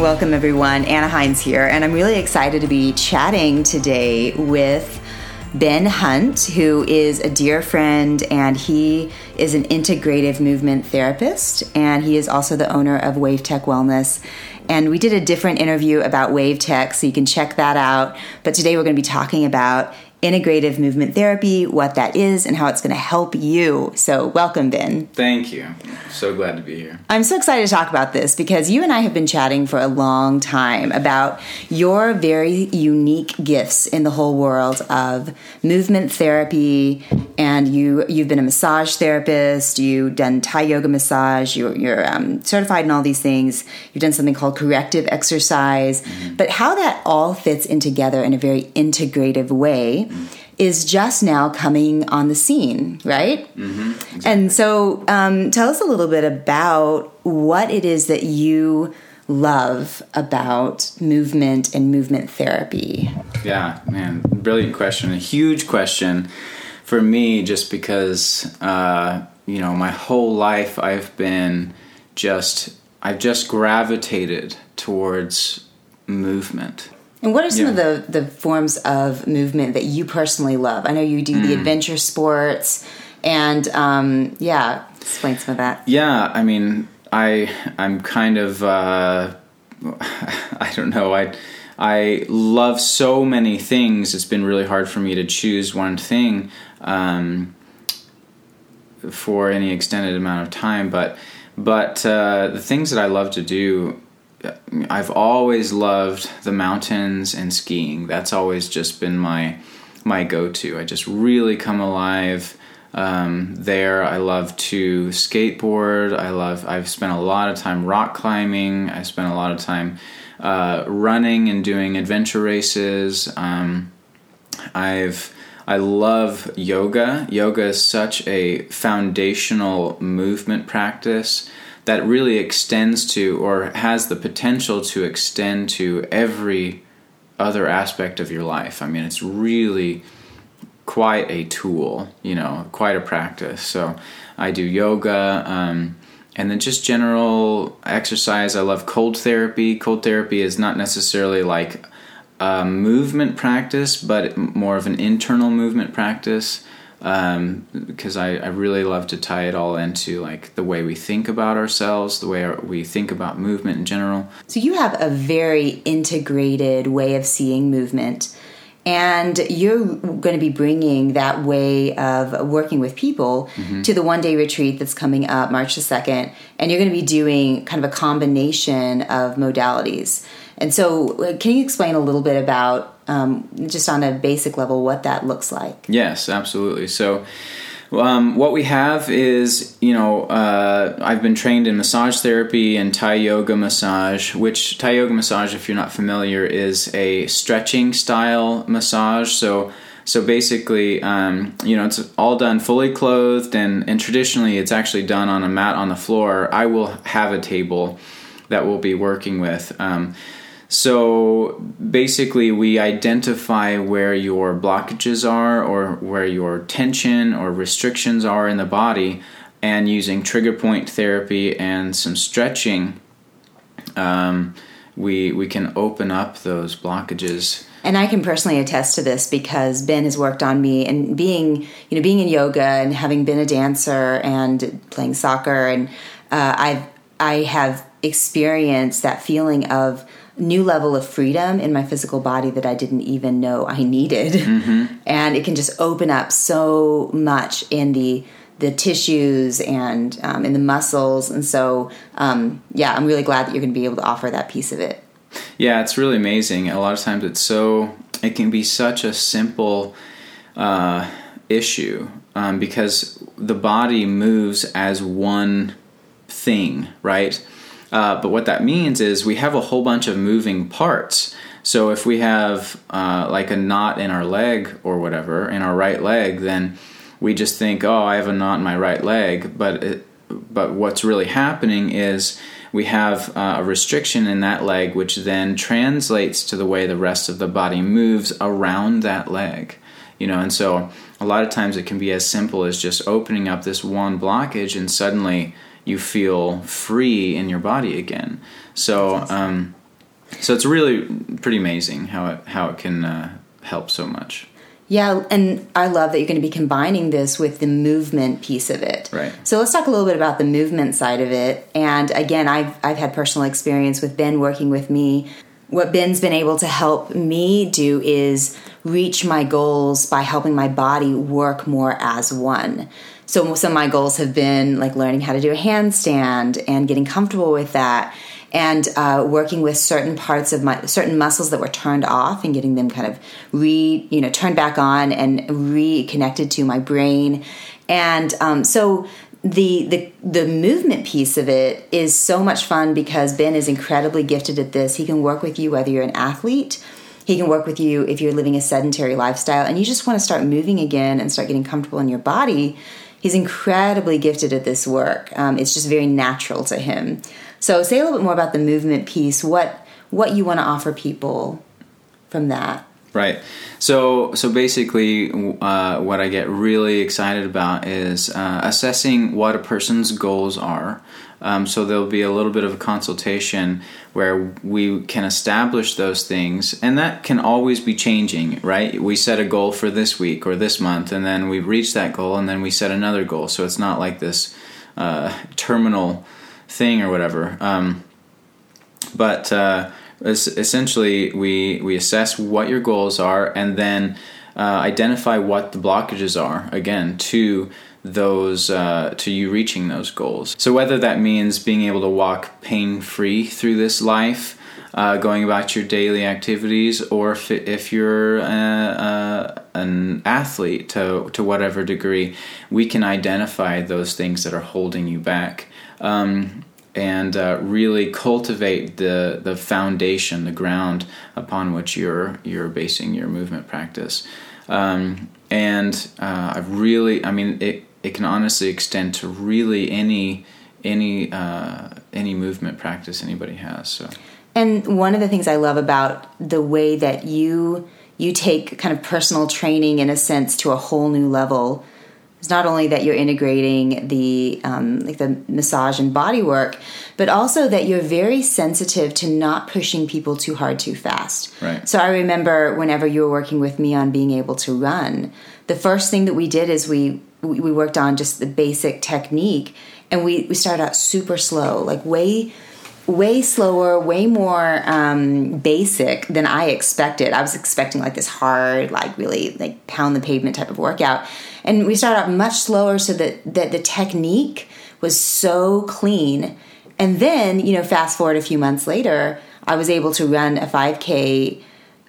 Welcome, everyone. Anna Hines here, and I'm really excited to be chatting today with Ben Hunt, who is a dear friend, and he is an integrative movement therapist, and he is also the owner of Wave Tech Wellness. And we did a different interview about Wave Tech, so you can check that out. But today we're going to be talking about integrative movement therapy, what that is, and how it's going to help you. So, welcome, Ben. Thank you. So glad to be here. I'm so excited to talk about this because you and I have been chatting for a long time about your very unique gifts in the whole world of movement therapy. And you, you've been a massage therapist, you've done Thai yoga massage, you're, you're um, certified in all these things, you've done something called corrective exercise. Mm-hmm. But how that all fits in together in a very integrative way is just now coming on the scene, right? Mm-hmm, exactly. And so, um, tell us a little bit about what it is that you love about movement and movement therapy. Yeah, man, brilliant question. A huge question for me, just because, uh, you know, my whole life I've been just, I've just gravitated towards movement and what are some yeah. of the, the forms of movement that you personally love? I know you do mm. the adventure sports, and um, yeah, explain some of that. Yeah, I mean, I I'm kind of uh, I don't know I. I love so many things. It's been really hard for me to choose one thing um, for any extended amount of time. But but uh, the things that I love to do I've always loved the mountains and skiing. That's always just been my my go-to. I just really come alive um, there. I love to skateboard. I love. I've spent a lot of time rock climbing. I spent a lot of time uh, running and doing adventure races. Um, I've I love yoga. Yoga is such a foundational movement practice that really extends to or has the potential to extend to every other aspect of your life. I mean, it's really quite a tool, you know, quite a practice. So I do yoga. Um, and then just general exercise. I love cold therapy. Cold therapy is not necessarily like a movement practice, but more of an internal movement practice um, because I, I really love to tie it all into like the way we think about ourselves, the way our, we think about movement in general. So you have a very integrated way of seeing movement. And you're going to be bringing that way of working with people mm-hmm. to the one day retreat that's coming up March the 2nd. And you're going to be doing kind of a combination of modalities. And so, can you explain a little bit about um, just on a basic level what that looks like? Yes, absolutely. So, um, what we have is, you know, uh, I've been trained in massage therapy and Thai yoga massage, which Thai yoga massage, if you're not familiar, is a stretching style massage. So, so basically, um, you know, it's all done fully clothed, and, and traditionally, it's actually done on a mat on the floor. I will have a table that we'll be working with. Um, so basically, we identify where your blockages are or where your tension or restrictions are in the body, and using trigger point therapy and some stretching, um, we we can open up those blockages. And I can personally attest to this because Ben has worked on me and being, you know, being in yoga and having been a dancer and playing soccer and uh, I I have experienced that feeling of new level of freedom in my physical body that I didn't even know I needed. Mm-hmm. And it can just open up so much in the the tissues and um, in the muscles. And so, um, yeah, I'm really glad that you're going to be able to offer that piece of it. Yeah, it's really amazing. A lot of times it's so, it can be such a simple uh, issue um, because the body moves as one thing, right? Uh, but what that means is we have a whole bunch of moving parts. So if we have uh, like a knot in our leg or whatever in our right leg, then we just think, oh, I have a knot in my right leg. But it, but what's really happening is we have uh, a restriction in that leg, which then translates to the way the rest of the body moves around that leg. You know, and so a lot of times it can be as simple as just opening up this one blockage, and suddenly you feel free in your body again. So, um, So it's really pretty amazing how it how it can uh, help so much. Yeah, and I love that you're going to be combining this with the movement piece of it. Right. So let's talk a little bit about the movement side of it. And again, I've I've had personal experience with Ben working with me. What Ben's been able to help me do is reach my goals by helping my body work more as one. So some of my goals have been like learning how to do a handstand and getting comfortable with that and uh, working with certain parts of my certain muscles that were turned off and getting them kind of re you know turned back on and reconnected to my brain and um, so the the the movement piece of it is so much fun because Ben is incredibly gifted at this. He can work with you whether you're an athlete. He can work with you if you're living a sedentary lifestyle and you just want to start moving again and start getting comfortable in your body. He's incredibly gifted at this work. Um, it's just very natural to him. So say a little bit more about the movement piece. What what you want to offer people from that. Right. So so basically, uh, what I get really excited about is uh, assessing what a person's goals are. Um, so there'll be a little bit of a consultation where we can establish those things, and that can always be changing, right? We set a goal for this week or this month, and then we reach that goal, and then we set another goal. So it's not like this uh, terminal thing or whatever. Um, but uh, essentially, we we assess what your goals are, and then uh, identify what the blockages are. Again, to those uh, to you reaching those goals. So whether that means being able to walk pain free through this life. Uh, going about your daily activities, or if, if you're uh, uh, an athlete to, to whatever degree, we can identify those things that are holding you back um, and uh, really cultivate the the foundation, the ground upon which you're you're basing your movement practice. Um, and uh, I really, I mean, it it can honestly extend to really any any uh, any movement practice anybody has. So. And one of the things I love about the way that you you take kind of personal training in a sense to a whole new level it's not only that you're integrating the um, like the massage and body work, but also that you're very sensitive to not pushing people too hard too fast. Right. So I remember whenever you were working with me on being able to run, the first thing that we did is we we worked on just the basic technique, and we we started out super slow, like way way slower, way more um, basic than I expected. I was expecting like this hard, like really like pound the pavement type of workout, and we started out much slower so that that the technique was so clean. And then you know, fast forward a few months later, I was able to run a 5K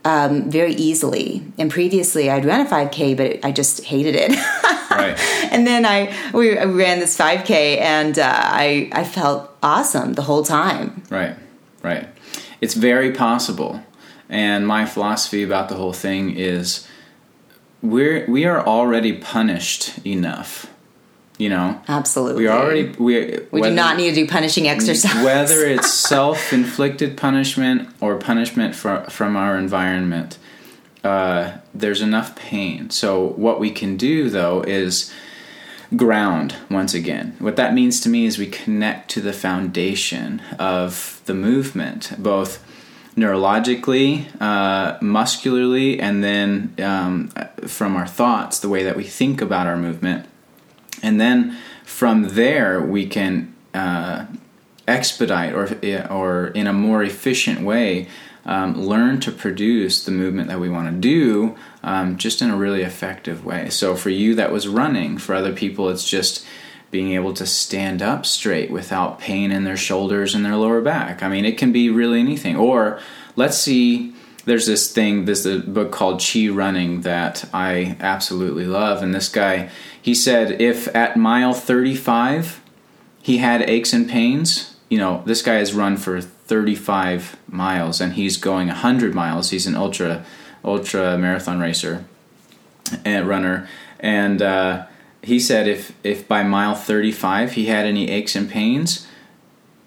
um, very easily. And previously, I'd run a 5K, but I just hated it. right. And then I we ran this 5K, and uh, I I felt awesome the whole time. Right, right. It's very possible. And my philosophy about the whole thing is we're we are already punished enough. You know, absolutely. We already we we do not need to do punishing exercise. whether it's self-inflicted punishment or punishment from from our environment, uh, there's enough pain. So what we can do though is ground once again. What that means to me is we connect to the foundation of the movement, both neurologically, uh, muscularly, and then um, from our thoughts, the way that we think about our movement. And then from there, we can uh, expedite or, or in a more efficient way um, learn to produce the movement that we want to do um, just in a really effective way. So for you, that was running. For other people, it's just being able to stand up straight without pain in their shoulders and their lower back. I mean, it can be really anything. Or let's see, there's this thing, this a book called Chi Running that I absolutely love. And this guy, he said, if at mile 35 he had aches and pains, you know, this guy has run for 35 miles and he's going 100 miles. He's an ultra ultra marathon racer and runner and uh, he said if if by mile 35 he had any aches and pains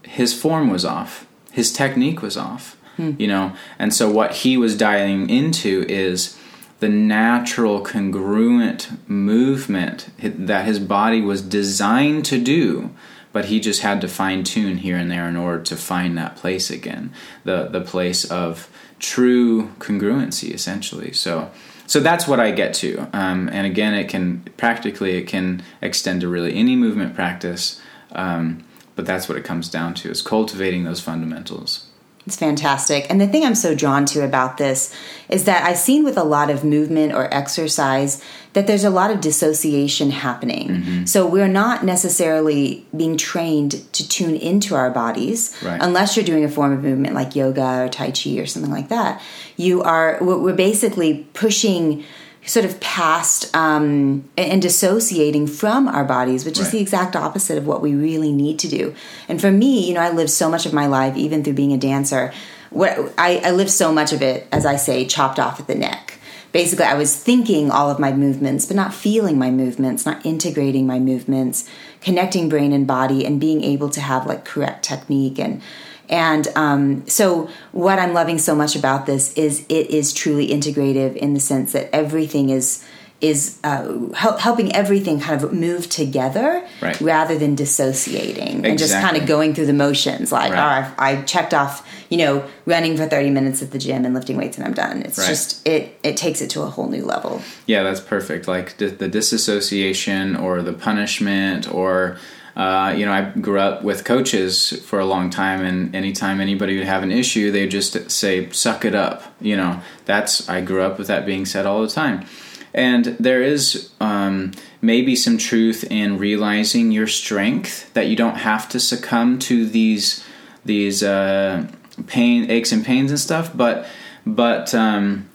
his form was off his technique was off hmm. you know and so what he was dialing into is the natural congruent movement that his body was designed to do but he just had to fine tune here and there in order to find that place again, the the place of true congruency, essentially. So. So that's what I get to, um, and again, it can practically it can extend to really any movement practice, um, but that's what it comes down to: is cultivating those fundamentals. It's fantastic. And the thing I'm so drawn to about this is that I've seen with a lot of movement or exercise that there's a lot of dissociation happening. Mm-hmm. So we're not necessarily being trained to tune into our bodies right. unless you're doing a form of movement like yoga or Tai Chi or something like that. You are, we're basically pushing sort of past um, and dissociating from our bodies, which right. is the exact opposite of what we really need to do. And for me, you know, I lived so much of my life, even through being a dancer, what I, I lived so much of it, as I say, chopped off at the neck. Basically, I was thinking all of my movements, but not feeling my movements, not integrating my movements, connecting brain and body, and being able to have like correct technique and and um, so, what I'm loving so much about this is it is truly integrative in the sense that everything is is uh, help, helping everything kind of move together right. rather than dissociating exactly. and just kind of going through the motions. Like, right. oh, I, I, checked off, you know, running for 30 minutes at the gym and lifting weights and I'm done. It's right. just, it, it takes it to a whole new level. Yeah, that's perfect. Like the, the disassociation or the punishment or uh, you know, I grew up with coaches for a long time, and anytime anybody would have an issue, they would just say, "Suck it up." You know, that's I grew up with that being said all the time. And there is um, maybe some truth in realizing your strength that you don't have to succumb to these these uh, pain, aches, and pains and stuff. But but um,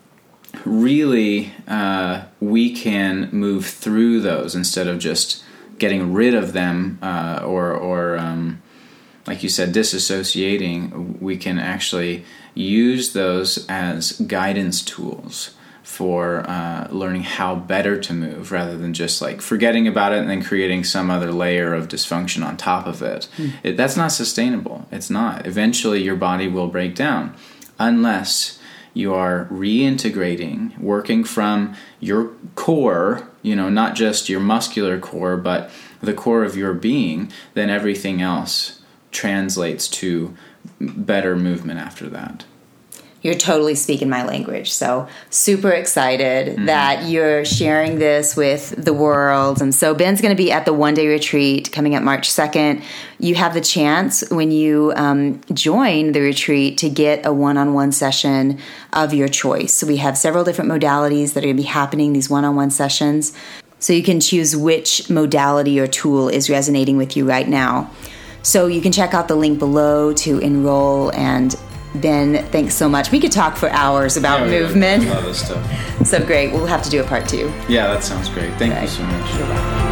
really, uh, we can move through those instead of just getting rid of them uh, or or um, like you said disassociating we can actually use those as guidance tools for uh, learning how better to move rather than just like forgetting about it and then creating some other layer of dysfunction on top of it. Mm. it that's not sustainable it's not eventually your body will break down unless you are reintegrating, working from your core, you know, not just your muscular core, but the core of your being, then everything else translates to better movement after that you're totally speaking my language. So super excited mm-hmm. that you're sharing this with the world. And so Ben's going to be at the one day retreat coming up March 2nd. You have the chance when you um, join the retreat to get a one on one session of your choice. So we have several different modalities that are going to be happening, these one on one sessions. So you can choose which modality or tool is resonating with you right now. So you can check out the link below to enroll and Ben, thanks so much. We could talk for hours about yeah, movement. love this stuff. so great. We'll have to do a part two. Yeah, that sounds great. Thank you so much.